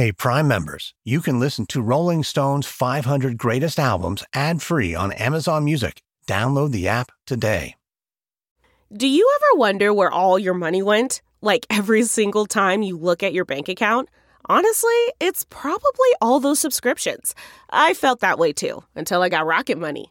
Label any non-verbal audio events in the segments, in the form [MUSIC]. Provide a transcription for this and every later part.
Hey, Prime members, you can listen to Rolling Stone's 500 Greatest Albums ad free on Amazon Music. Download the app today. Do you ever wonder where all your money went? Like every single time you look at your bank account? Honestly, it's probably all those subscriptions. I felt that way too until I got Rocket Money.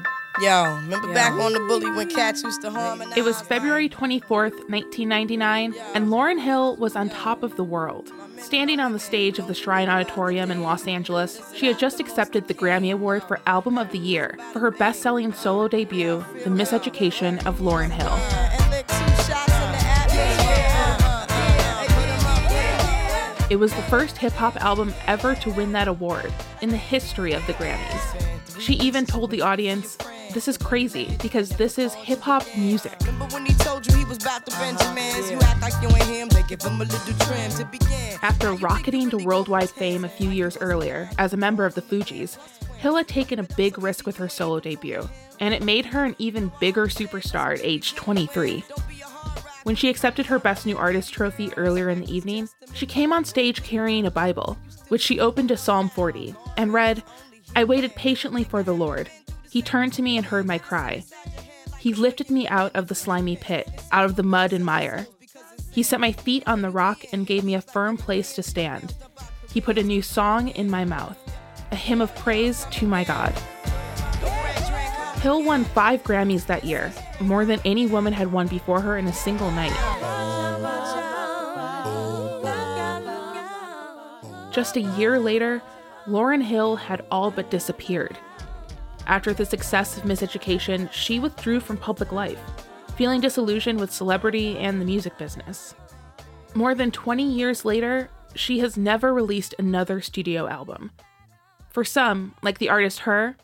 Yo, remember Yo. back on the bully when cats used to harmonize? It was February 24th, 1999, and Lauryn Hill was on top of the world. Standing on the stage of the Shrine Auditorium in Los Angeles, she had just accepted the Grammy Award for Album of the Year for her best selling solo debut, The Miseducation of Lauryn Hill. It was the first hip hop album ever to win that award in the history of the Grammys. She even told the audience, This is crazy because this is hip hop music. After rocketing to worldwide fame a few years earlier as a member of the Fugees, Hill had taken a big risk with her solo debut, and it made her an even bigger superstar at age 23. When she accepted her Best New Artist trophy earlier in the evening, she came on stage carrying a Bible, which she opened to Psalm 40 and read, I waited patiently for the Lord. He turned to me and heard my cry. He lifted me out of the slimy pit, out of the mud and mire. He set my feet on the rock and gave me a firm place to stand. He put a new song in my mouth, a hymn of praise to my God. Hill won five Grammys that year, more than any woman had won before her in a single night. Just a year later, Lauryn Hill had all but disappeared. After the success of Miseducation, she withdrew from public life, feeling disillusioned with celebrity and the music business. More than 20 years later, she has never released another studio album. For some, like the artist H.E.R.,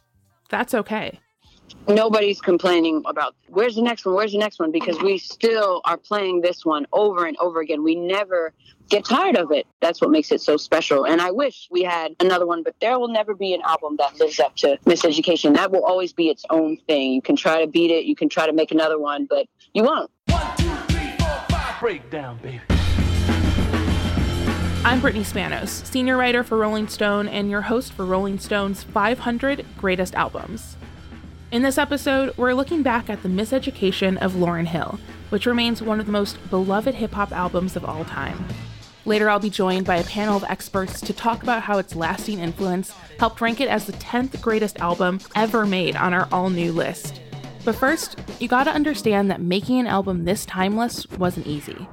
that's okay nobody's complaining about where's the next one where's the next one because we still are playing this one over and over again we never get tired of it. That's what makes it so special. And i wish we had another one but there will never be an album that lives up to miseducation. That will always be its own thing. You can try to beat it. You can try to make another one but you won't. One two three four five. Breakdown baby. I'm Brittany Spanos, senior writer for Rolling Stone and your host for Rolling Stone's 500 Greatest Albums. In this episode, we're looking back at the miseducation of Lauryn Hill, which remains one of the most beloved hip hop albums of all time. Later, I'll be joined by a panel of experts to talk about how its lasting influence helped rank it as the 10th greatest album ever made on our all new list. But first, you gotta understand that making an album this timeless wasn't easy.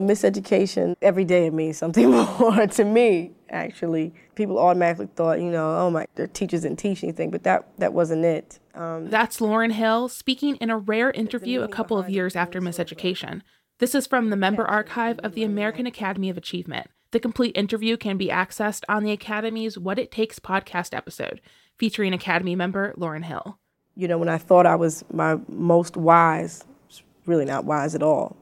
Miseducation, every day it means something [LAUGHS] more to me actually. People automatically thought, you know, oh my, their teachers didn't teach anything, but that, that wasn't it. Um, That's Lauryn Hill speaking in a rare interview a couple of years after Miseducation. This is from the member archive of the American Academy of Achievement. The complete interview can be accessed on the Academy's What It Takes podcast episode, featuring Academy member Lauryn Hill. You know, when I thought I was my most wise, really not wise at all.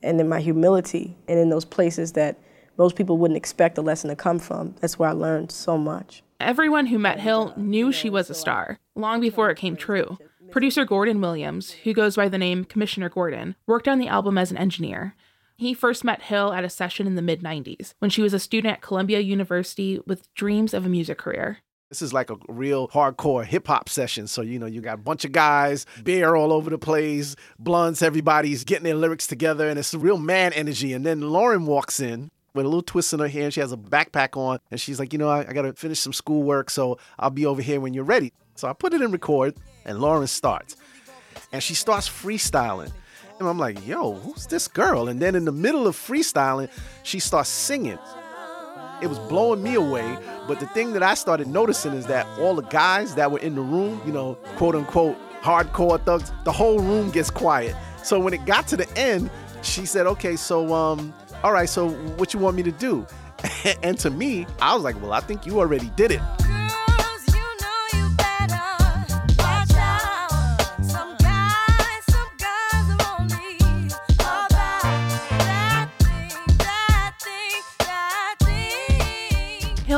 And in my humility and in those places that most people wouldn't expect a lesson to come from. That's where I learned so much. Everyone who met Hill knew she was a star, long before it came true. Producer Gordon Williams, who goes by the name Commissioner Gordon, worked on the album as an engineer. He first met Hill at a session in the mid 90s when she was a student at Columbia University with dreams of a music career. This is like a real hardcore hip hop session. So, you know, you got a bunch of guys, beer all over the place, blunts, everybody's getting their lyrics together, and it's real man energy. And then Lauryn walks in with a little twist in her hair. She has a backpack on, and she's like, you know, I, I got to finish some schoolwork, so I'll be over here when you're ready. So I put it in record, and Lauryn starts. And she starts freestyling. And I'm like, yo, who's this girl? And then in the middle of freestyling, she starts singing. it was blowing me away. But the thing that I started noticing is that all the guys that were in the room, you know, quote unquote, hardcore thugs, the whole room gets quiet. So when it got to the end, she said, okay, so, um, all right, so what you want me to do? [LAUGHS] and to me, I was like, well, I think you already did it.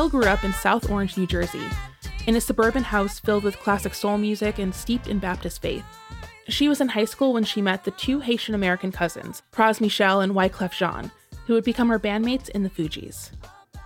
Hill grew up in South Orange, New Jersey, in a suburban house filled with classic soul music and steeped in Baptist faith. She was in high school when she met the two Haitian American cousins, Pras Michel and Wyclef Jean, who would become her bandmates in the Fugees.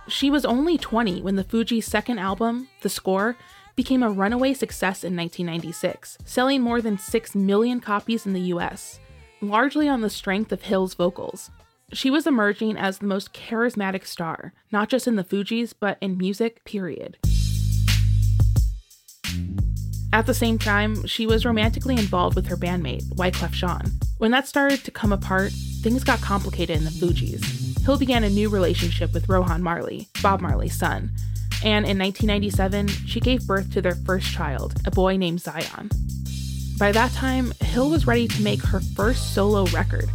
She was only 20 when the Fugees' second album, The Score, became a runaway success in 1996, selling more than 6 million copies in the US, largely on the strength of Hill's vocals. She was emerging as the most charismatic star, not just in the Fugees, but in music, period. At the same time, she was romantically involved with her bandmate, Wyclef Jean. When that started to come apart, things got complicated in the Fugees. Hill began a new relationship with Rohan Marley, Bob Marley's son, and in 1997, she gave birth to their first child, a boy named Zion. By that time, Hill was ready to make her first solo record,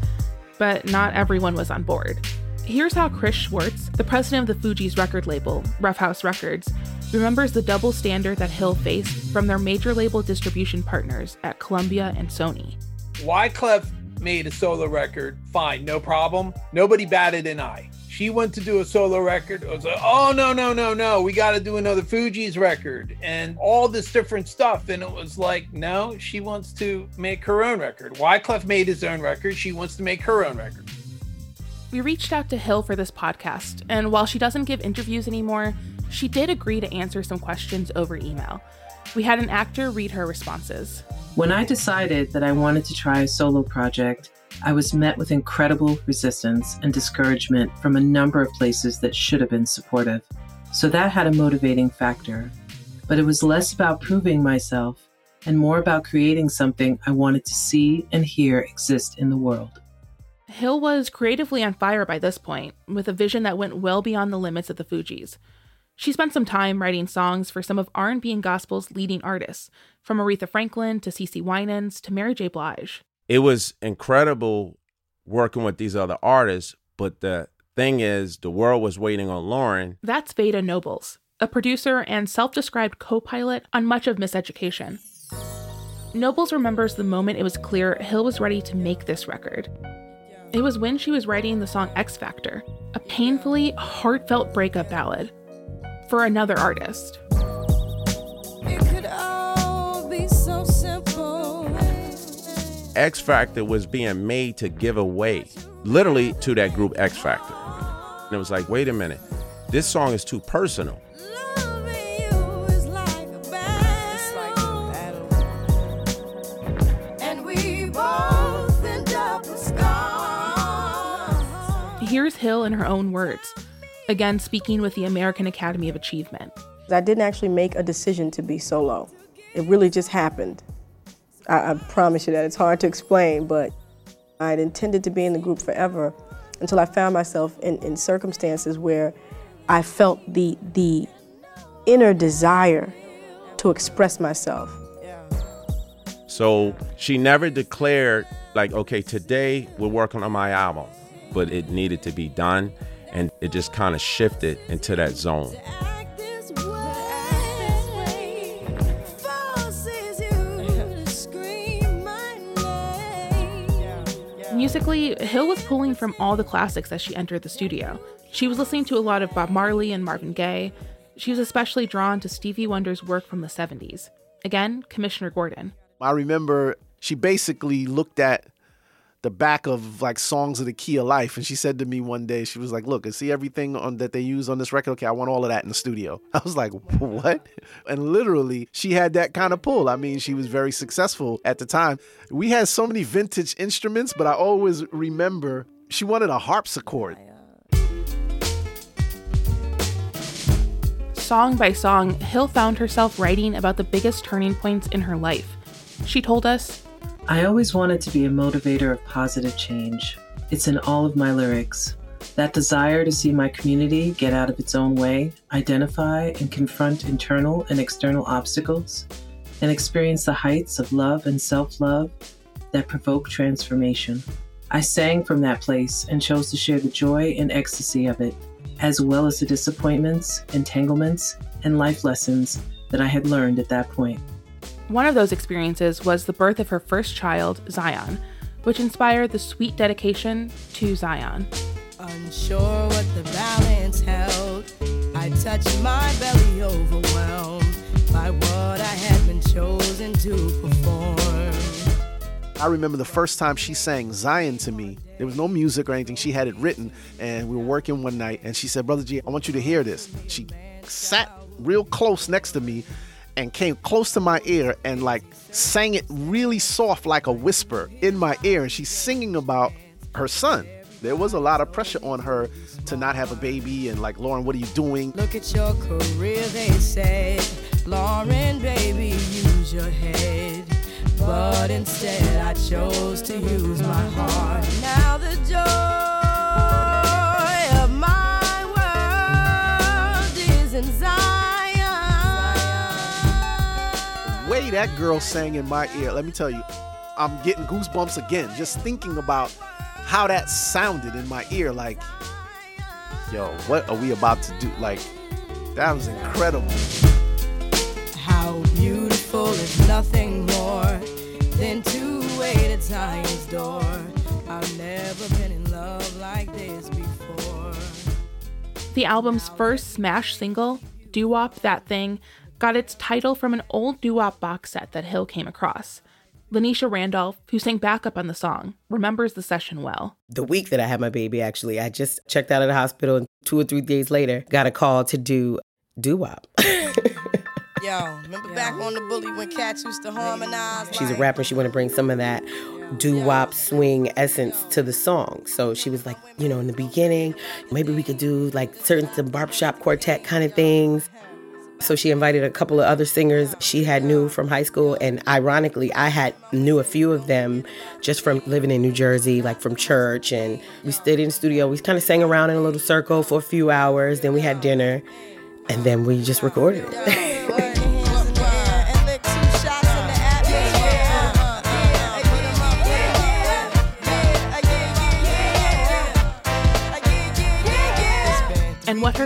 but not everyone was on board. Here's how Chris Schwartz, the president of the Fugees' record label, Ruffhouse Records, remembers the double standard that Hill faced from their major label distribution partners at Columbia and Sony. Wyclef made a solo record, fine, no problem. Nobody batted an eye. She went to do a solo record. It was like, oh no, no, no, no, we got to do another Fugees record and all this different stuff. And it was like, no, she wants to make her own record. Wyclef made his own record. She wants to make her own record. We reached out to Hill for this podcast, and while she doesn't give interviews anymore, she did agree to answer some questions over email. We had an actor read her responses. When I decided that I wanted to try a solo project, I was met with incredible resistance and discouragement from a number of places that should have been supportive. So that had a motivating factor. But it was less about proving myself and more about creating something I wanted to see and hear exist in the world. Hill was creatively on fire by this point, with a vision that went well beyond the limits of the Fugees. She spent some time writing songs for some of R&B and gospel's leading artists, from Aretha Franklin to CeCe Winans to Mary J. Blige it was incredible working with these other artists, but the thing is, the world was waiting on Lauryn. That's Vada Nobles, a producer and self described co pilot on much of Miseducation. Nobles remembers the moment it was clear Hill was ready to make this record. It was when she was writing the song X Factor, a painfully heartfelt breakup ballad for another artist. X Factor was being made to give away, literally to that group X Factor. And it was like, wait a minute, this song is too personal. Here's Hill in her own words, again speaking with the American Academy of Achievement. I didn't actually make a decision to be solo. It really just happened. I, I promise you that it's hard to explain, but I had intended to be in the group forever until I found myself in, in circumstances where I felt the, the inner desire to express myself. So she never declared, like, okay, today we're working on my album, but it needed to be done. And it just kind of shifted into that zone. Musically, Hill was pulling from all the classics as she entered the studio. She was listening to a lot of Bob Marley and Marvin Gaye. She was especially drawn to Stevie Wonder's work from the 70s. Again, Commissioner Gordon. I remember she basically looked at the back of like songs of the key of life and she said to me one day she was like look and see everything on that they use on this record? Okay i want all of that in the studio. [LAUGHS] I was like what? And literally she had that kind of pull. I mean she was very successful at the time. We had so many vintage instruments but i always remember she wanted a harpsichord. Song by song hill found herself writing about the biggest turning points in her life. She told us I always wanted to be a motivator of positive change. It's in all of my lyrics. That desire to see my community get out of its own way, identify and confront internal and external obstacles, and experience the heights of love and self love that provoke transformation. I sang from that place and chose to share the joy and ecstasy of it, as well as the disappointments, entanglements, and life lessons that I had learned at that point. One of those experiences was the birth of her first child, Zion, which inspired the sweet dedication to Zion. Unsure what the balance held, I touched my belly overwhelmed by what I had been chosen to perform. I remember the first time she sang Zion to me. There was no music or anything. She had it written, and we were working one night, and she said, Brother G, I want you to hear this. She sat real close next to me and came close to my ear and like sang it really soft like a whisper in my ear. And she's singing about her son. There was a lot of pressure on her to not have a baby and like lauryn what are you doing? Look at your career they said. Lauryn baby use your head. But instead i chose to use my heart. Now the joy of my world is inside way that girl sang in my ear, let me tell you, I'm getting goosebumps again just thinking about how that sounded in my ear. Like, yo, what are we about to do? Like, that was incredible. How beautiful is nothing more than to wait at Zion's door. I've never been in love like this before. The album's first smash single, Doo Wop That Thing, got its title from an old doo wop box set that Hill came across. Lenesha Randolph, who sang backup on the song, remembers the session well. The week that I had my baby, actually, I just checked out of the hospital, and two or three days later, got a call to do doo wop. [LAUGHS] Yo, remember back on the bully when cats used to harmonize? She's a rapper. She wanted to bring some of that doo wop swing essence to the song. So she was like, you know, in the beginning, maybe we could do like certain some barbershop quartet kind of things. So she invited a couple of other singers she had knew from high school, and ironically, I had knew a few of them just from living in New Jersey, like from church. And we stayed in the studio. We kind of sang around in a little circle for a few hours. Then we had dinner, and then we just recorded it. [LAUGHS]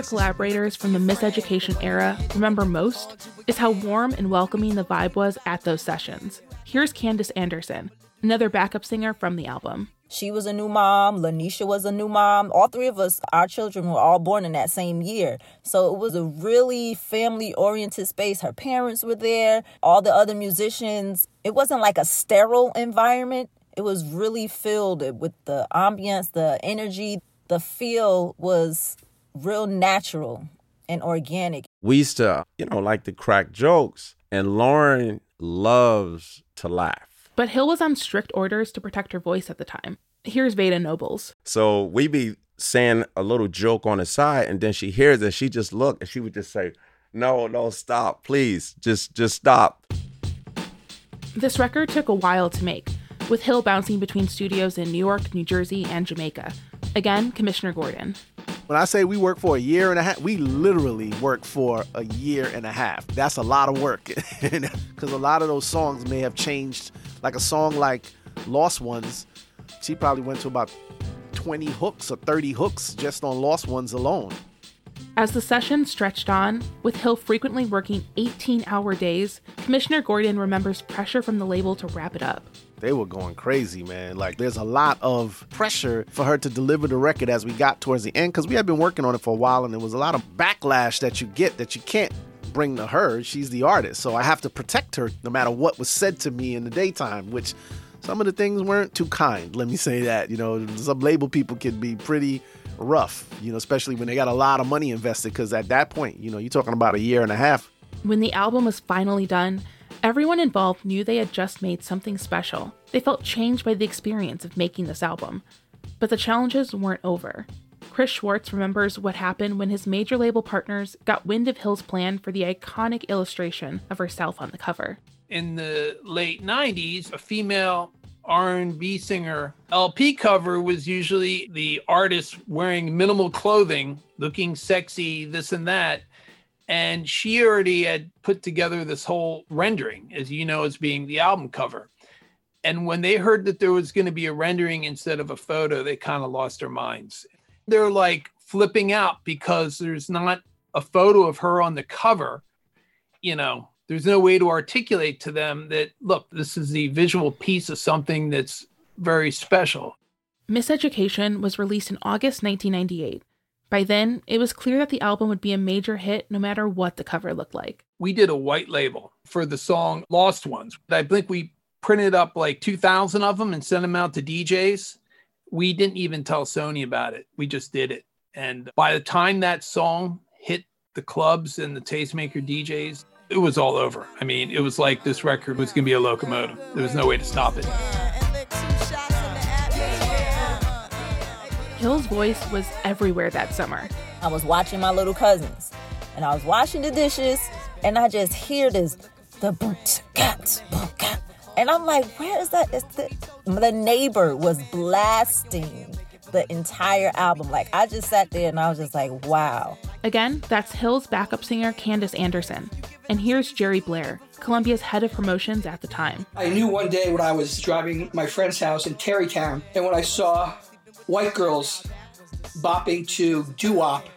collaborators from the Miseducation era remember most is how warm and welcoming the vibe was at those sessions. Here's Candace Anderson, another backup singer from the album. She was a new mom. Lenesha was a new mom. All three of us, our children were all born in that same year. So it was a really family oriented space. Her parents were there, all the other musicians. It wasn't like a sterile environment. It was really filled with the ambience, the energy. The feel was real natural and organic. We used to, you know, like to crack jokes, and Lauryn loves to laugh. But Hill was on strict orders to protect her voice at the time. Here's Vada Nobles. So we be saying a little joke on the side, and then she hears it. She just look, and she would just say, "No, no, stop, please, just, just stop." This record took a while to make, with Hill bouncing between studios in New York, New Jersey, and Jamaica. Again, Commissioner Gordon. When I say we work for a year and a half, we literally work for a year and a half. That's a lot of work [LAUGHS] because a lot of those songs may have changed. Like a song like Lost Ones, she probably went to about 20 hooks or 30 hooks just on Lost Ones alone. As the session stretched on, with Hill frequently working 18 hour days, Commissioner Gordon remembers pressure from the label to wrap it up. They were going crazy, man. Like, there's a lot of pressure for her to deliver the record as we got towards the end because we had been working on it for a while and there was a lot of backlash that you get that you can't bring to her. She's the artist. So I have to protect her no matter what was said to me in the daytime, which some of the things weren't too kind. Let me say that. You know, some label people can be pretty rough, you know, especially when they got a lot of money invested. Because at that point, you know, you're talking about a year and a half. When the album was finally done, everyone involved knew they had just made something special. They felt changed by the experience of making this album. But the challenges weren't over. Chris Schwartz remembers what happened when his major label partners got wind of Hill's plan for the iconic illustration of herself on the cover. In the late 90s, a female R&B singer LP cover was usually the artist wearing minimal clothing, looking sexy, this and that. And she already had put together this whole rendering, as you know, as being the album cover. And when they heard that there was going to be a rendering instead of a photo, they kind of lost their minds. They're like flipping out because there's not a photo of her on the cover. You know, there's no way to articulate to them that, look, this is the visual piece of something that's very special. Miseducation was released in August 1998. By then, it was clear that the album would be a major hit no matter what the cover looked like. We did a white label for the song Lost Ones. I think we printed up like 2,000 of them and sent them out to DJs. We didn't even tell Sony about it. We just did it. And by the time that song hit the clubs and the tastemaker DJs, it was all over. I mean, it was like this record was going to be a locomotive. There was no way to stop it. Hill's voice was everywhere that summer. I was watching my little cousins and I was washing the dishes and I just hear this the boom cat boom cat and I'm like, where is that? It's the, the neighbor was blasting the entire album. Like I just sat there and I was just like, wow. Again, that's Hill's backup singer Candace Anderson. And here's Jerry Blair, Columbia's head of promotions at the time. I knew one day when I was driving my friend's house in Tarrytown, and when I saw white girls bopping to doo wop,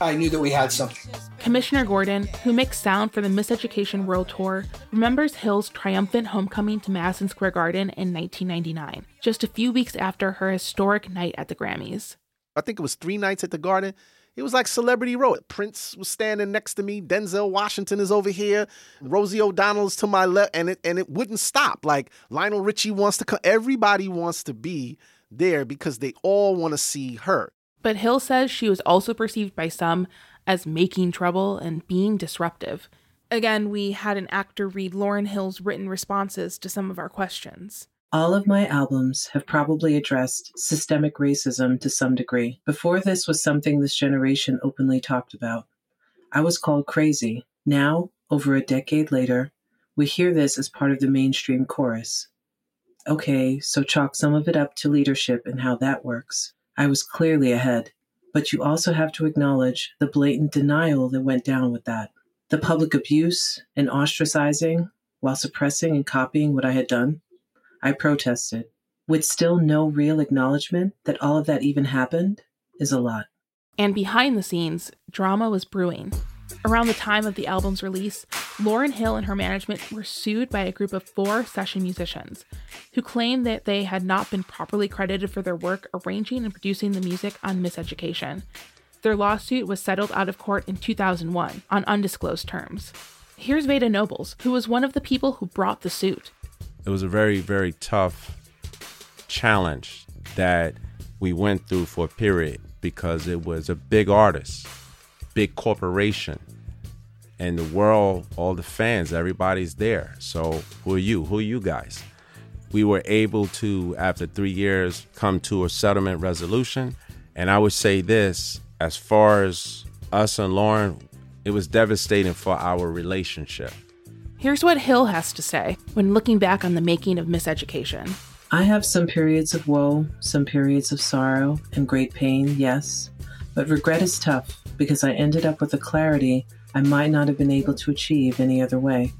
I knew that we had something. Commissioner Gordon, who makes sound for the Miseducation World Tour, remembers Hill's triumphant homecoming to Madison Square Garden in 1999, just a few weeks after her historic night at the Grammys. I think it was three nights at the Garden. It was like Celebrity Row. Prince was standing next to me. Denzel Washington is over here. Rosie O'Donnell's to my left, and it and it wouldn't stop. Like Lionel Richie wants to come. Everybody wants to be there because they all want to see her. But Hill says she was also perceived by some as making trouble and being disruptive. Again, we had an actor read Lauryn Hill's written responses to some of our questions. All of my albums have probably addressed systemic racism to some degree. Before this was something this generation openly talked about. I was called crazy. Now, over a decade later, we hear this as part of the mainstream chorus. Okay, so chalk some of it up to leadership and how that works. I was clearly ahead, but you also have to acknowledge the blatant denial that went down with that. The public abuse and ostracizing while suppressing and copying what I had done. I protested. With still no real acknowledgement that all of that even happened is a lot. And behind the scenes, drama was brewing. Around the time of the album's release, Lauryn Hill and her management were sued by a group of four session musicians who claimed that they had not been properly credited for their work arranging and producing the music on Miseducation. Their lawsuit was settled out of court in 2001 on undisclosed terms. Here's Vada Nobles, who was one of the people who brought the suit. It was a very, very tough challenge that we went through for a period because it was a big artist, big corporation, and the world, all the fans, everybody's there. So who are you? Who are you guys? We were able to, after three years, come to a settlement resolution. And I would say this as far as us and Lauryn, it was devastating for our relationship. Here's what Hill has to say when looking back on the making of Miseducation. I have some periods of woe, some periods of sorrow and great pain, yes, but regret is tough because I ended up with a clarity I might not have been able to achieve any other way.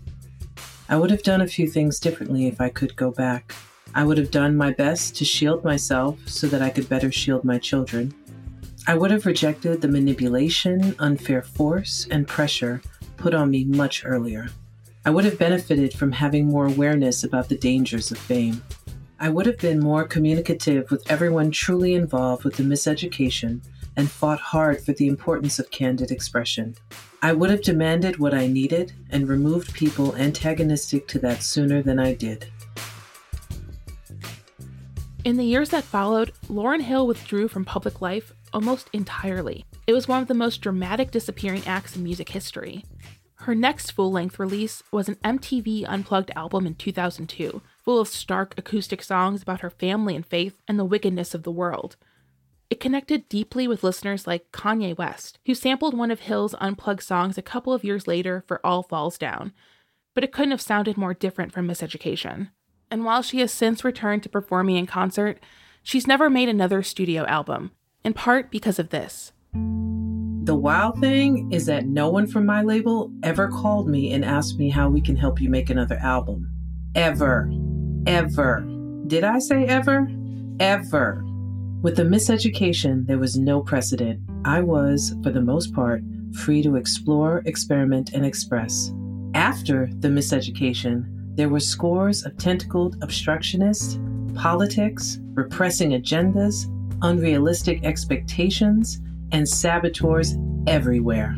I would have done a few things differently if I could go back. I would have done my best to shield myself so that I could better shield my children. I would have rejected the manipulation, unfair force, and pressure put on me much earlier. I would have benefited from having more awareness about the dangers of fame. I would have been more communicative with everyone truly involved with the miseducation and fought hard for the importance of candid expression. I would have demanded what I needed and removed people antagonistic to that sooner than I did. In the years that followed, Lauryn Hill withdrew from public life almost entirely. It was one of the most dramatic disappearing acts in music history. Her next full length release was an MTV Unplugged album in 2002, full of stark acoustic songs about her family and faith and the wickedness of the world. It connected deeply with listeners like Kanye West, who sampled one of Hill's unplugged songs a couple of years later for All Falls Down, but it couldn't have sounded more different from Miseducation. and while she has since returned to performing in concert, she's never made another studio album, in part because of this. The wild thing is that no one from my label ever called me and asked me how we can help you make another album. Ever. Ever. Did I say ever? Ever. With the miseducation, there was no precedent. I was, for the most part, free to explore, experiment, and express. After the miseducation, there were scores of tentacled obstructionists, politics, repressing agendas, unrealistic expectations, and saboteurs everywhere.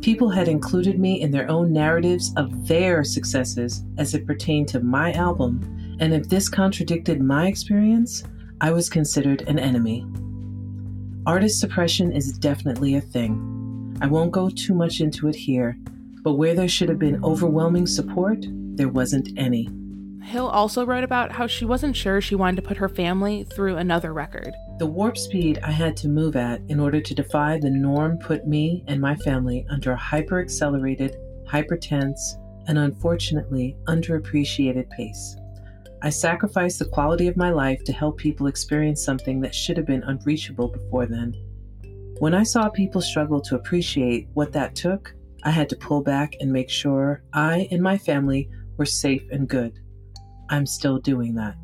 People had included me in their own narratives of their successes as it pertained to my album, and if this contradicted my experience, I was considered an enemy. Artist suppression is definitely a thing. I won't go too much into it here, but where there should have been overwhelming support, there wasn't any. Hill also wrote about how she wasn't sure she wanted to put her family through another record. The warp speed I had to move at in order to defy the norm put me and my family under a hyper accelerated, hypertense, and unfortunately underappreciated pace. I sacrificed the quality of my life to help people experience something that should have been unreachable before then. When I saw people struggle to appreciate what that took, I had to pull back and make sure I and my family were safe and good. I'm still doing that.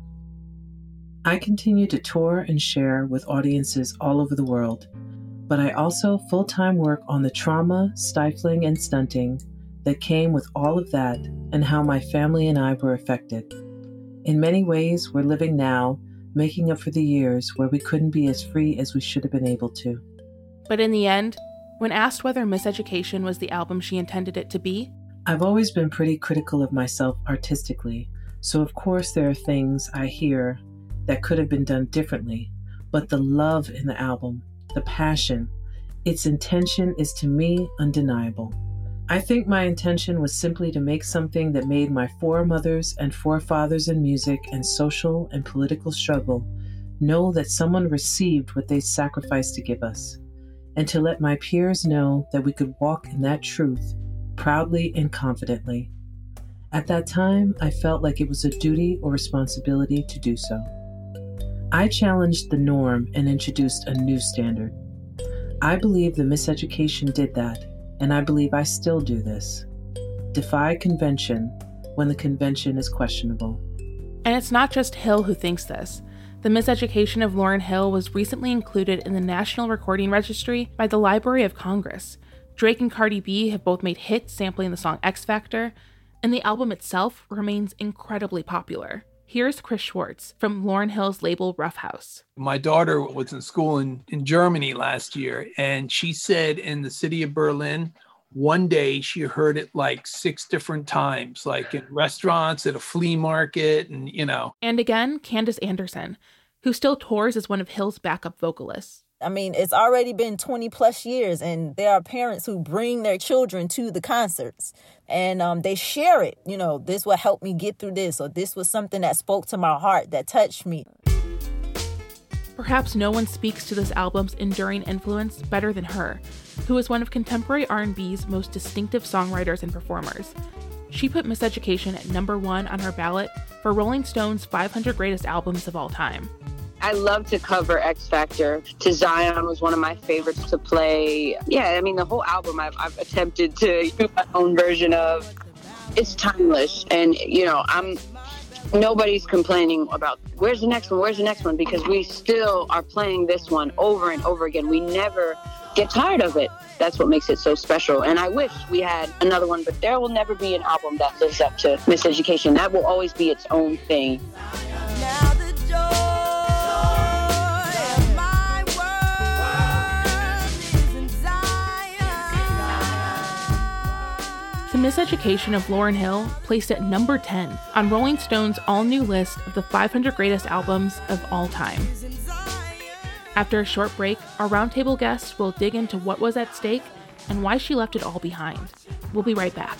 I continue to tour and share with audiences all over the world, but I also full time work on the trauma, stifling, and stunting that came with all of that and how my family and I were affected. In many ways, we're living now, making up for the years where we couldn't be as free as we should have been able to. But in the end, when asked whether Miseducation was the album she intended it to be, I've always been pretty critical of myself artistically, so of course there are things I hear that could have been done differently. But the love in the album, the passion, its intention is to me undeniable. I think my intention was simply to make something that made my foremothers and forefathers in music and social and political struggle know that someone received what they sacrificed to give us, and to let my peers know that we could walk in that truth proudly and confidently. At that time, I felt like it was a duty or responsibility to do so. I challenged the norm and introduced a new standard. I believe the miseducation did that and I believe I still do this. Defy convention when the convention is questionable. And it's not just Hill who thinks this. The miseducation of Lauryn Hill was recently included in the National Recording Registry by the Library of Congress. Drake and Cardi B have both made hits sampling the song X Factor, and the album itself remains incredibly popular. Here's Chris Schwartz from Lauryn Hill's label Ruffhouse. My daughter was in school in, in Germany last year, and she said in the city of Berlin, one day she heard it like six different times, like in restaurants, at a flea market, and you know. And again, Candace Anderson, who still tours as one of Hill's backup vocalists. I mean, it's already been 20 plus years, and there are parents who bring their children to the concerts and um, they share it. You know, this will help me get through this, or this was something that spoke to my heart, that touched me. Perhaps no one speaks to this album's enduring influence better than H.E.R., who is one of contemporary R&B's most distinctive songwriters and performers. She put Miseducation at number one on her ballot for Rolling Stone's 500 Greatest Albums of All Time. I love to cover X Factor. To Zion was one of my favorites to play. Yeah, I mean, the whole album I've, I've attempted to [LAUGHS] do my own version of. It's timeless. And, you know, I'm nobody's complaining about where's the next one, where's the next one, because we still are playing this one over and over again. We never get tired of it. That's what makes it so special. And I wish we had another one, but there will never be an album that lives up to Miseducation. That will always be its own thing. Miseducation of Lauryn Hill placed at number 10 on Rolling Stone's all new list of the 500 greatest albums of all time. After a short break, our roundtable guest will dig into what was at stake and why she left it all behind. We'll be right back.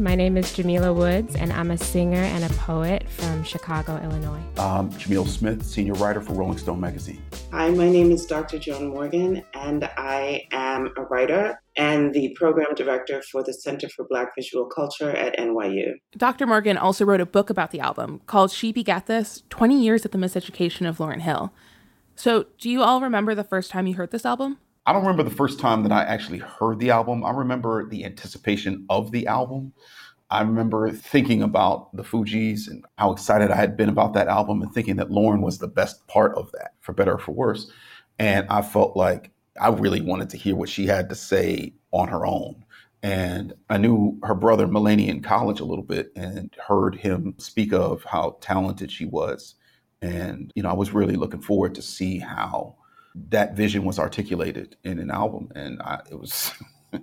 Hi, my name is Jamila Woods, and I'm a singer and a poet from Chicago, Illinois. Um, Jamil Smith, senior writer for Rolling Stone magazine. Hi, my name is Dr. Joan Morgan, and I am a writer and the program director for the Center for Black Visual Culture at NYU. Dr. Morgan also wrote a book about the album called She Begat This 20 Years at the Miseducation of Lauryn Hill. So, do you all remember the first time you heard this album? I don't remember the first time that I actually heard the album. I remember the anticipation of the album. I remember thinking about the Fugees and how excited I had been about that album and thinking that Lauryn was the best part of that, for better or for worse. And I felt like I really wanted to hear what she had to say on her own. And I knew her brother Malaney in college a little bit and heard him speak of how talented she was. And, you know, I was really looking forward to see how that vision was articulated in an album. And I, it was [LAUGHS] it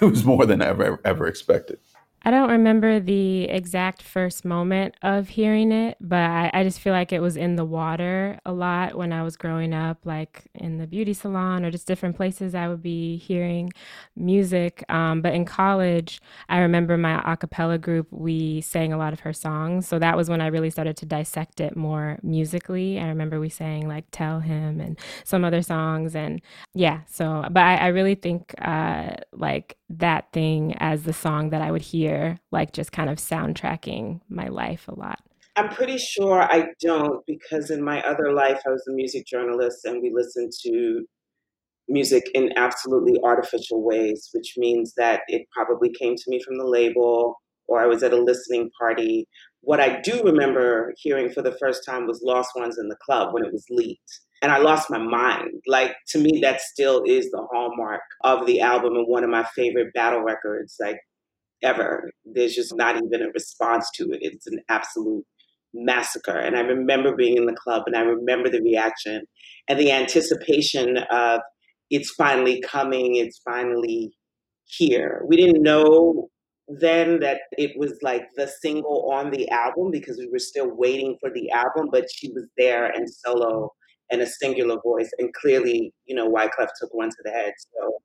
was more than I ever ever expected. I don't remember the exact first moment of hearing it, but I, I, just feel like it was in the water a lot when I was growing up, like in the beauty salon or just different places I would be hearing music. Um, but in college, I remember my a cappella group, we sang a lot of her songs. So that was when I really started to dissect it more musically. I remember we sang like Tell Him and some other songs. And yeah, so, but I, I really think uh, like that thing as the song that I would hear, like just kind of soundtracking my life a lot. I'm pretty sure I don't because in my other life I was a music journalist and we listened to music in absolutely artificial ways, which means that it probably came to me from the label or I was at a listening party. What I do remember hearing for the first time was Lost Ones in the Club when it was leaked and I lost my mind. Like to me, that still is the hallmark of the album and one of my favorite battle records, like ever. There's just not even a response to it. It's an absolute massacre. And I remember being in the club and I remember the reaction and the anticipation of it's finally coming, it's finally here. We didn't know then that it was like the single on the album because we were still waiting for the album, but she was there and solo and a singular voice. And clearly, you know, Wyclef took one to the head. So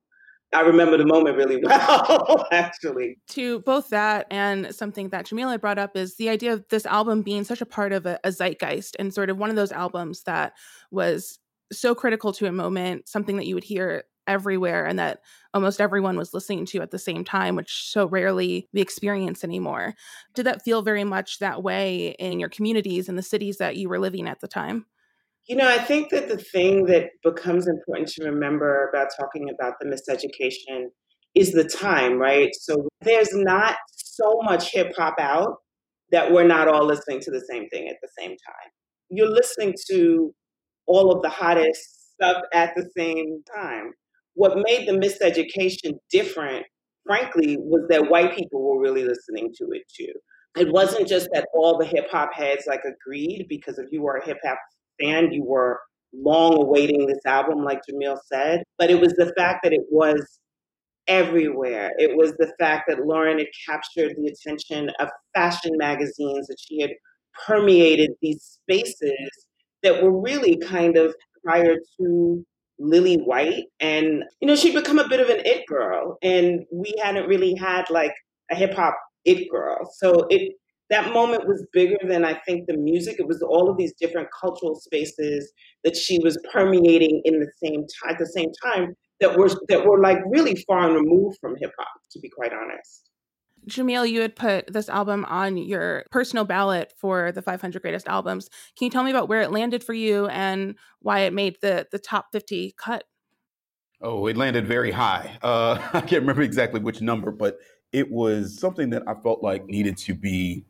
I remember the moment really well, [LAUGHS] actually. To both that and something that Jamila brought up is the idea of this album being such a part of a, a zeitgeist and sort of one of those albums that was so critical to a moment, something that you would hear everywhere and that almost everyone was listening to at the same time, which so rarely we experience anymore. Did that feel very much that way in your communities and the cities that you were living at the time? You know, I think that the thing that becomes important to remember about talking about the miseducation is the time, right? So there's not so much hip hop out that we're not all listening to the same thing at the same time. You're listening to all of the hottest stuff at the same time. What made the miseducation different, frankly, was that white people were really listening to it too. It wasn't just that all the hip hop heads like agreed, because if you were a hip hop fan, you were long awaiting this album, like Jamil said. But it was the fact that it was everywhere. It was the fact that Lauryn had captured the attention of fashion magazines, that she had permeated these spaces that were really kind of prior to Lily White. And, you know, she'd become a bit of an it girl. And we hadn't really had like a hip hop it girl. So it that moment was bigger than I think the music. It was all of these different cultural spaces that she was permeating in the same time at the same time that were that were like really far and removed from hip hop, to be quite honest. Jamil, you had put this album on your personal ballot for the 500 greatest albums. Can you tell me about where it landed for you and why it made the the top 50 cut? Oh, it landed very high. Uh, [LAUGHS] I can't remember exactly which number, but it was something that I felt like needed to be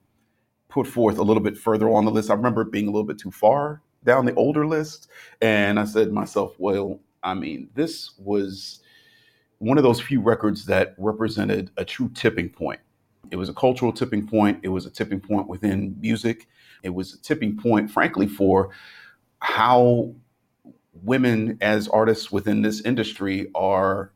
put forth a little bit further on the list. I remember it being a little bit too far down the older list. And I said to myself, well, I mean, this was one of those few records that represented a true tipping point. It was a cultural tipping point, it was a tipping point within music, it was a tipping point, frankly, for how women as artists within this industry are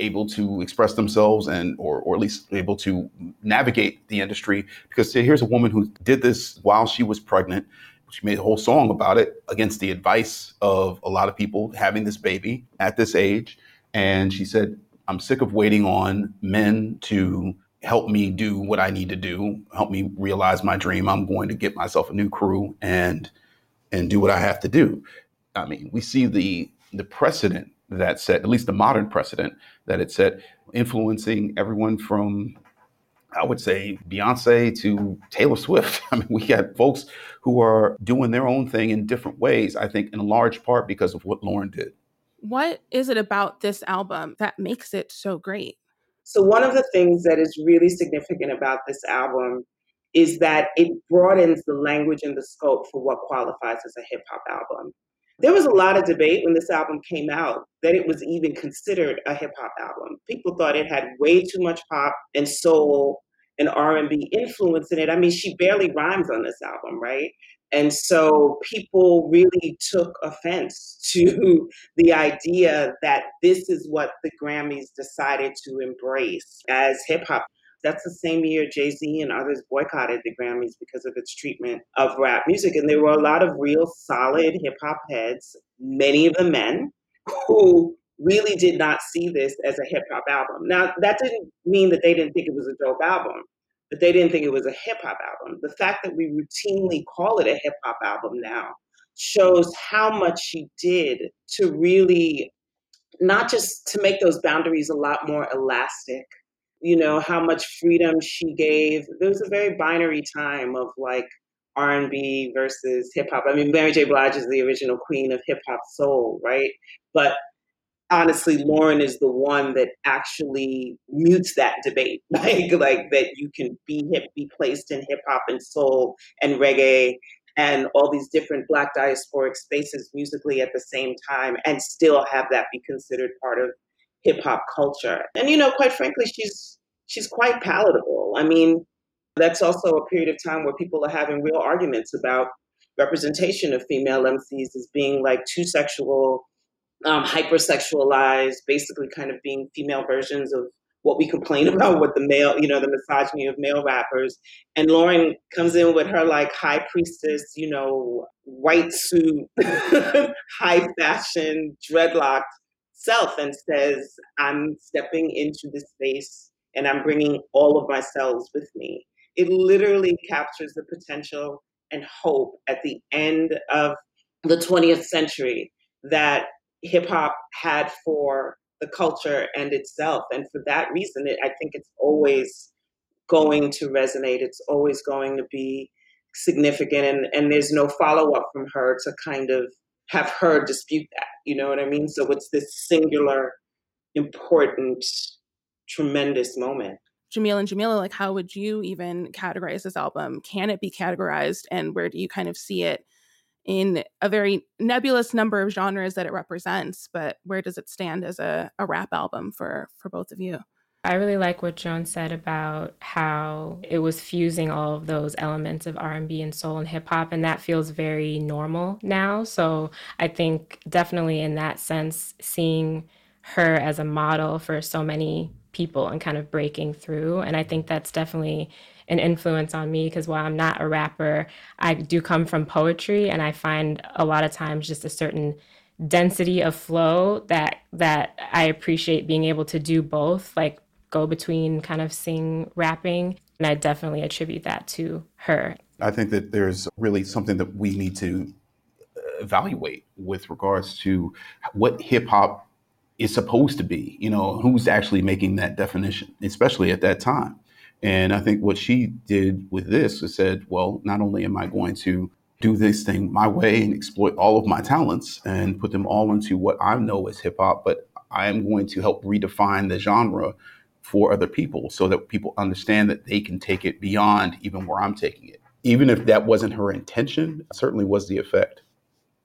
able to express themselves and or, or at least able to navigate the industry because here's a woman who did this while she was pregnant she made a whole song about it against the advice of a lot of people having this baby at this age. And she said, I'm sick of waiting on men to help me do what I need to do, help me realize my dream. I'm going to get myself a new crew and and do what I have to do. I mean, we see the the precedent that set, at least the modern precedent that it set, influencing everyone from I would say Beyonce to Taylor Swift. [LAUGHS] I mean, we got folks who are doing their own thing in different ways, I think, in large part because of what Lauryn did. What is it about this album that makes it so great? So, one of the things that is really significant about this album is that it broadens the language and the scope for what qualifies as a hip hop album. There was a lot of debate when this album came out that it was even considered a hip hop album. People thought it had way too much pop and soul and R&B influence in it. I mean, she barely rhymes on this album, right? And so people really took offense [LAUGHS] to the idea that this is what the Grammys decided to embrace as hip hop. That's the same year Jay Z and others boycotted the Grammys because of its treatment of rap music. And there were a lot of real solid hip hop heads, many of the men, who really did not see this as a hip hop album. Now, that didn't mean that they didn't think it was a dope album, but they didn't think it was a hip hop album. The fact that we routinely call it a hip hop album now shows how much she did to really not just to make those boundaries a lot more elastic you know how much freedom she gave. There was a very binary time of like r&b versus hip-hop. I mean mary j. Blige is the original queen of hip-hop soul right? But honestly lauryn is the one that actually mutes that debate. [LAUGHS] Like like that you can be hip be placed in hip-hop and soul and reggae and all these different black diasporic spaces musically at the same time and still have that be considered part of hip hop culture. And you know, quite frankly, she's she's quite palatable. I mean, that's also a period of time where people are having real arguments about representation of female MCs as being like too sexual, um, hypersexualized, basically kind of being female versions of what we complain [LAUGHS] about with the male, you know, the misogyny of male rappers. And Lauryn comes in with her like high priestess, you know, white suit, [LAUGHS] high fashion, dreadlocked self and says, I'm stepping into this space and I'm bringing all of my selves with me. It literally captures the potential and hope at the end of the 20th century that hip hop had for the culture and itself. And for that reason, it, I think it's always going to resonate. It's always going to be significant. And, and there's no follow up from her to kind of have her dispute that. You know what I mean? So it's this singular, important, tremendous moment. Jamil and Jamila, like how would you even categorize this album? Can it be categorized and where do you kind of see it in a very nebulous number of genres that it represents, but where does it stand as a, a rap album for for both of you? I really like what Joan said about how it was fusing all of those elements of R&B and soul and hip hop and that feels very normal now. So I think definitely in that sense seeing her as a model for so many people and kind of breaking through and I think that's definitely an influence on me because while I'm not a rapper, I do come from poetry and I find a lot of times just a certain density of flow that that I appreciate being able to do both like go between kind of sing rapping. And I definitely attribute that to her. I think that there's really something that we need to uh, evaluate with regards to what hip hop is supposed to be, you know, who's actually making that definition, especially at that time. And I think what she did with this is said, well, not only am I going to do this thing my way and exploit all of my talents and put them all into what I know as hip hop, but I am going to help redefine the genre for other people so that people understand that they can take it beyond even where I'm taking it. Even if that wasn't her intention, certainly was the effect.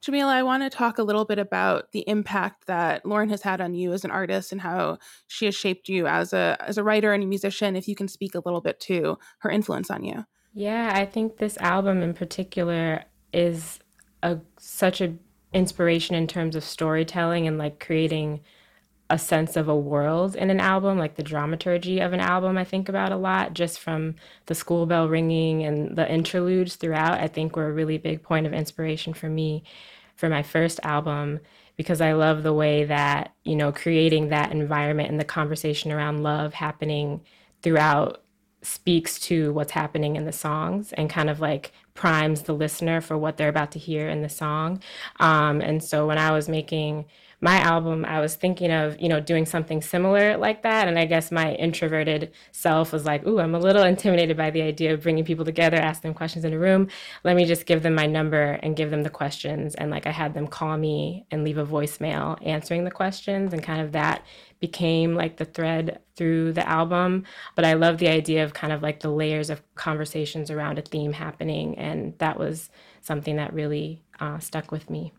Jamila, I want to talk a little bit about the impact that Lauryn has had on you as an artist and how she has shaped you as a as a writer and a musician. If you can speak a little bit to her influence on you. Yeah, I think this album in particular is a such a inspiration in terms of storytelling and like creating a sense of a world in an album, like the dramaturgy of an album, I think about a lot, just from the school bell ringing and the interludes throughout, I think were a really big point of inspiration for me for my first album because I love the way that, you know, creating that environment and the conversation around love happening throughout speaks to what's happening in the songs and kind of like primes the listener for what they're about to hear in the song. Um, and so when I was making my album, I was thinking of, you know, doing something similar like that. And I guess my introverted self was like, ooh, I'm a little [LAUGHS] intimidated by the idea of bringing people together, ask them questions in a room. Let me just give them my number and give them the questions. And like I had them call me and leave a voicemail answering the questions. And kind of that became like the thread through the album. But I love the idea of kind of like the layers of conversations around a theme happening. And that was something that really uh, stuck with me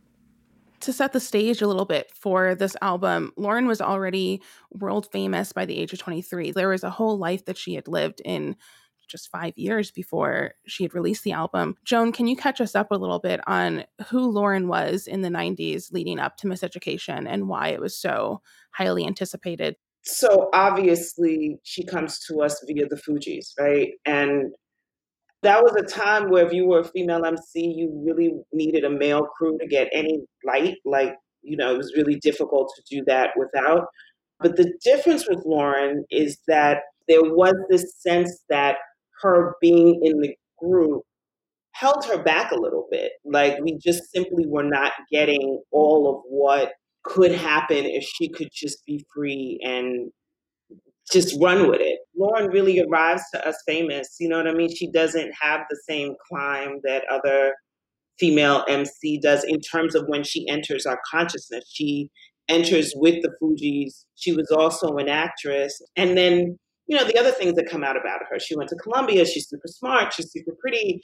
to set the stage a little bit for this album, Lauryn was already world famous by the age of 23. There was a whole life that she had lived in just five years before she had released the album. Joan, can you catch us up a little bit on who Lauryn was in the 90s leading up to Miseducation and why it was so highly anticipated? So obviously, she comes to us via the Fugees, right? And that was a time where if you were a female MC, you really needed a male crew to get any light. Like, you know, it was really difficult to do that without. But the difference with Lauryn is that there was this sense that her being in the group held her back a little bit. Like, we just simply were not getting all of what could happen if she could just be free and just run with it. Lauryn really arrives to us famous. You know what I mean? She doesn't have the same climb that other female MC does in terms of when she enters our consciousness. She enters with the Fugees. She was also an actress. And then, you know, the other things that come out about her. She went to Columbia. She's super smart. She's super pretty.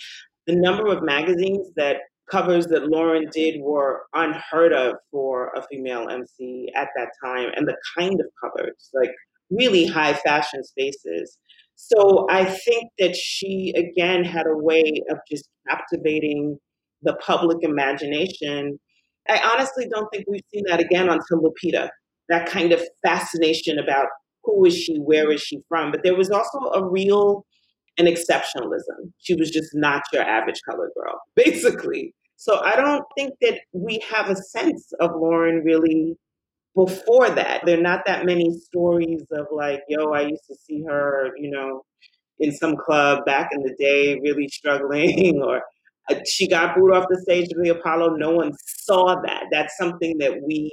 The number of magazines that covers that Lauryn did were unheard of for a female MC at that time. And the kind of covers, like really high fashion spaces. So I think that she, again, had a way of just captivating the public imagination. I honestly don't think we've seen that again until Lupita, that kind of fascination about who is she, where is she from. But there was also a real an exceptionalism. She was just not your average colored girl, [LAUGHS] basically. So I don't think that we have a sense of Lauryn really before that, there are not that many stories of like, yo, I used to see her, you know, in some club back in the day, really struggling, [LAUGHS] or uh, she got booed off the stage of the Apollo. No one saw that. That's something that we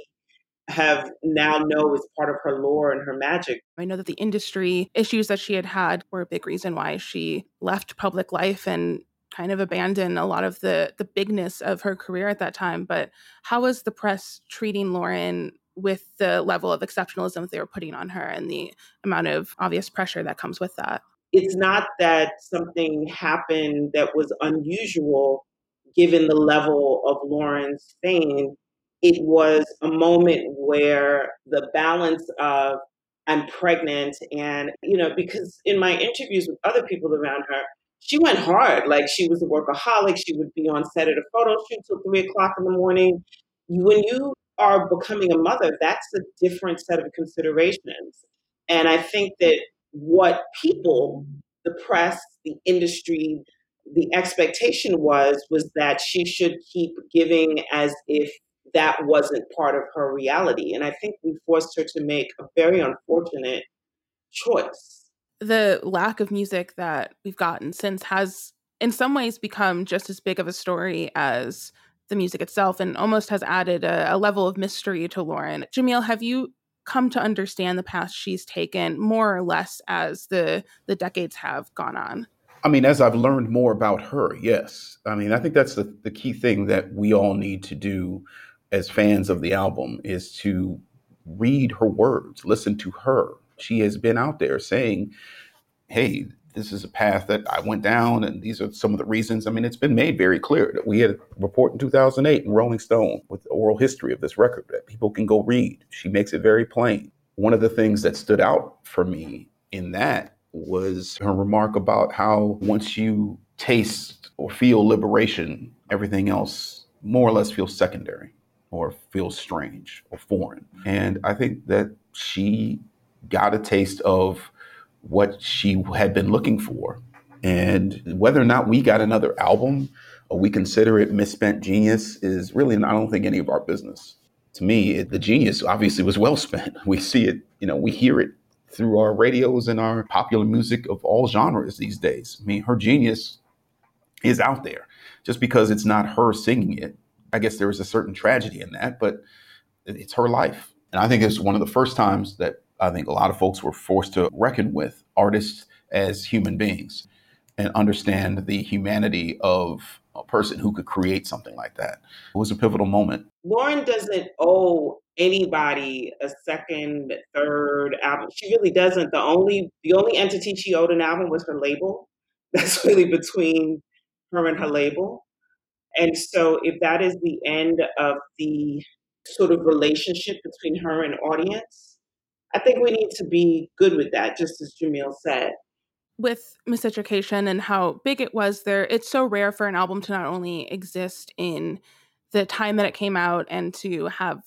have now know is part of her lore and her magic. I know that the industry issues that she had had were a big reason why she left public life and kind of abandoned a lot of the the bigness of her career at that time. But how was the press treating Lauryn with the level of exceptionalism they were putting on her and the amount of obvious pressure that comes with that. It's not that something happened that was unusual given the level of Lauryn's fame. It was a moment where the balance of I'm pregnant and, you know, because in my interviews with other people around her, she went hard. Like she was a workaholic. She would be on set at a photo shoot till three o'clock in the morning. When you are becoming a mother, that's a different set of considerations. And I think that what people, the press, the industry, the expectation was was that she should keep giving as if that wasn't part of her reality. And I think we forced her to make a very unfortunate choice. The lack of music that we've gotten since has in some ways become just as big of a story as the music itself and almost has added a, a level of mystery to Lauryn. Jamil, have you come to understand the path she's taken more or less as the the decades have gone on? I mean, as I've learned more about her, yes. I mean, I think that's the, the key thing that we all need to do as fans of the album is to read her words, listen to her. She has been out there saying, hey, this is a path that I went down, and these are some of the reasons. I mean, it's been made very clear that we had a report in 2008 in Rolling Stone with the oral history of this record that people can go read. She makes it very plain. One of the things that stood out for me in that was her remark about how once you taste or feel liberation, everything else more or less feels secondary or feels strange or foreign. And I think that she got a taste of what she had been looking for. And whether or not we got another album or we consider it misspent genius is really, I don't think, any of our business. To me, it, the genius obviously was well spent. [LAUGHS] We see it, you know, we hear it through our radios and our popular music of all genres these days. I mean, her genius is out there. Just because it's not her singing it, I guess there is a certain tragedy in that, but it's her life. And I think it's one of the first times that I think a lot of folks were forced to reckon with artists as human beings and understand the humanity of a person who could create something like that. It was a pivotal moment. Lauryn doesn't owe anybody a second, third album. She really doesn't. The only the only entity she owed an album was her label. [LAUGHS] That's really between her and her label. And so if that is the end of the sort of relationship between her and audience, I think we need to be good with that, just as Jamil said. With Miseducation and how big it was there, it's so rare for an album to not only exist in the time that it came out and to have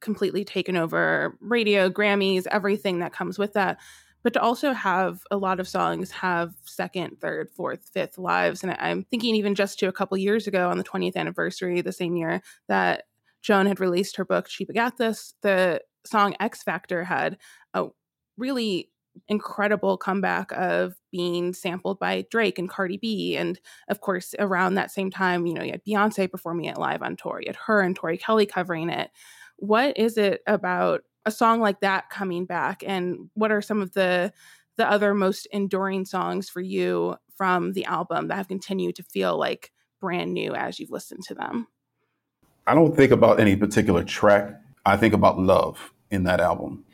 completely taken over radio, Grammys, everything that comes with that, but to also have a lot of songs have second, third, fourth, fifth lives. And I'm thinking even just to a couple years ago on the 20th anniversary, the same year that Joan had released her book, She Begat This, the song Ex-Factor had a really incredible comeback of being sampled by Drake and Cardi B. And of course, around that same time, you know, you had Beyonce performing it live on tour, you had her and Tori Kelly covering it. What is it about a song like that coming back? And what are some of the the other most enduring songs for you from the album that have continued to feel like brand new as you've listened to them? I don't think about any particular track I think about love in that album.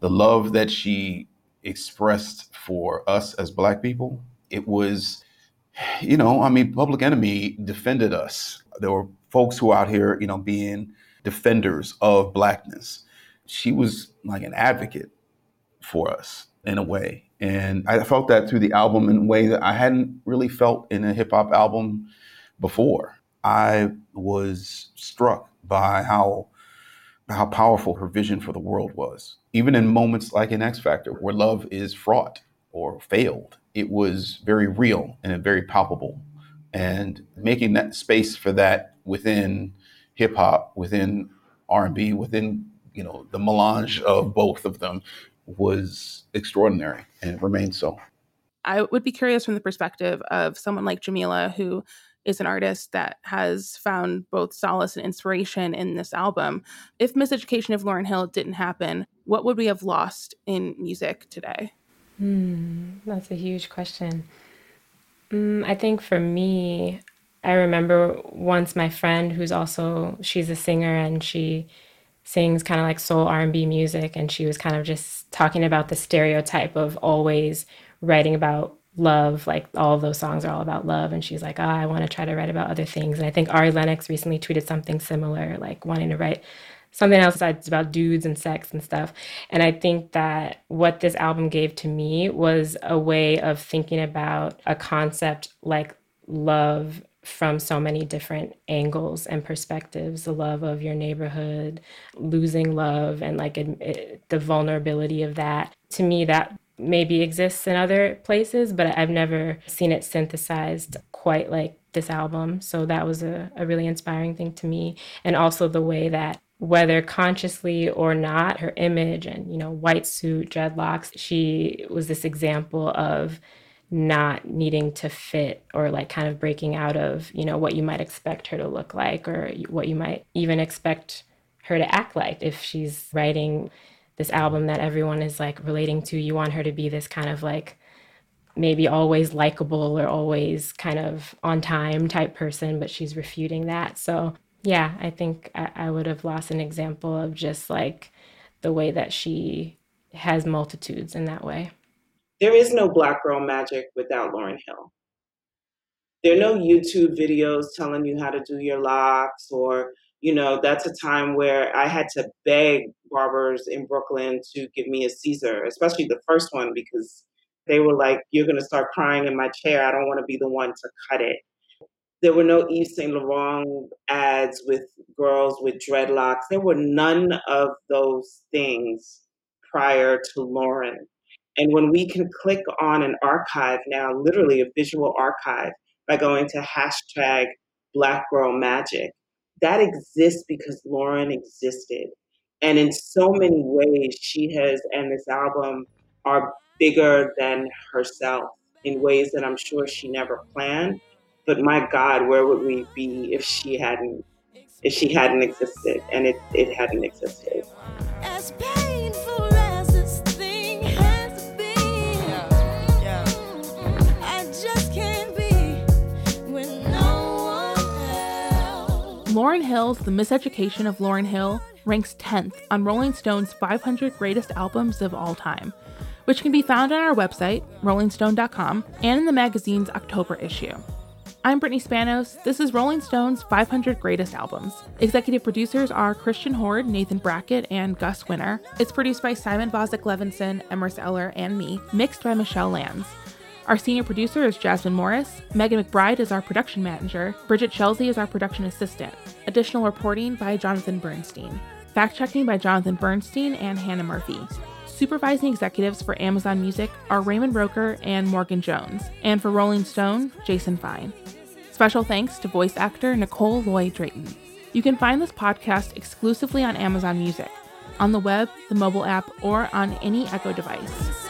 The love that she expressed for us as black people. It was, you know, I mean, Public Enemy defended us. There were folks who out here, you know, being defenders of blackness. She was like an advocate for us in a way. And I felt that through the album in a way that I hadn't really felt in a hip hop album before. I was struck by how how powerful her vision for the world was. Even in moments like in Ex-Factor, where love is fraught or failed, it was very real and very palpable. And making that space for that within hip hop, within R and B, within you know the melange of both of them was extraordinary and it remains so. I would be curious from the perspective of someone like Jamila, who is an artist that has found both solace and inspiration in this album. If Miseducation of Lauryn Hill didn't happen, what would we have lost in music today? Hmm, that's a huge question. Mm, I think for me, I remember once my friend, who's also she's a singer and she sings kind of like soul R&B music, and she was kind of just talking about the stereotype of always writing about love like all those songs are all about love. And she's like oh, i want to try to write about other things. And i think ari lennox recently tweeted something similar like wanting to write something else that's about dudes and sex and stuff. And i think that what this album gave to me was a way of thinking about a concept like love from so many different angles and perspectives. The love of your neighborhood losing love and like it, the vulnerability of that. To me that maybe exists in other places, but I've never seen it synthesized quite like this album. So that was a, a really inspiring thing to me. And also the way that whether consciously or not, her image and, you know, white suit, dreadlocks, she was this example of not needing to fit or like kind of breaking out of, you know, what you might expect her to look like or what you might even expect her to act like if she's writing this album that everyone is like relating to. You want her to be this kind of like maybe always likable or always kind of on time type person, but she's refuting that. So, yeah, I think I, I would have lost an example of just like the way that she has multitudes in that way. There is no Black Girl Magic without Lauryn Hill. There are no YouTube videos telling you how to do your locks, or, you know, that's a time where I had to beg barbers in Brooklyn to give me a Caesar, especially the first one, because they were like, You're going to start crying in my chair. I don't want to be the one to cut it. There were no Yves Saint Laurent ads with girls with dreadlocks. There were none of those things prior to Lauryn. And when we can click on an archive now, literally a visual archive, by going to hashtag Black Girl Magic, that exists because Lauryn existed. And in so many ways, she has, and this album are bigger than herself in ways that I'm sure she never planned. But my God, where would we be if she hadn't if she hadn't existed and it, it hadn't existed? Lauryn Hill's The Miseducation of Lauryn Hill ranks 10th on Rolling Stone's 500 Greatest Albums of All Time, which can be found on our website, rollingstone.com, and in the magazine's October issue. I'm Brittany Spanos. This is Rolling Stone's 500 Greatest Albums. Executive producers are Christian Hoard, Nathan Brackett, and Gus Wenner. It's produced by Simon Vozick Levinson, Emerson Eller, and me, mixed by Michelle Lands. Our senior producer is Jasmine Morris. Megan McBride is our production manager. Bridget Chelsea is our production assistant. Additional reporting by Jonathan Bernstein. Fact checking by Jonathan Bernstein and Hannah Murphy. Supervising executives for Amazon Music are Raymond Roker and Morgan Jones, and for Rolling Stone, Jason Fine. Special thanks to voice actor Nicole Lloyd Drayton. You can find this podcast exclusively on Amazon Music, on the web, the mobile app, or on any Echo device.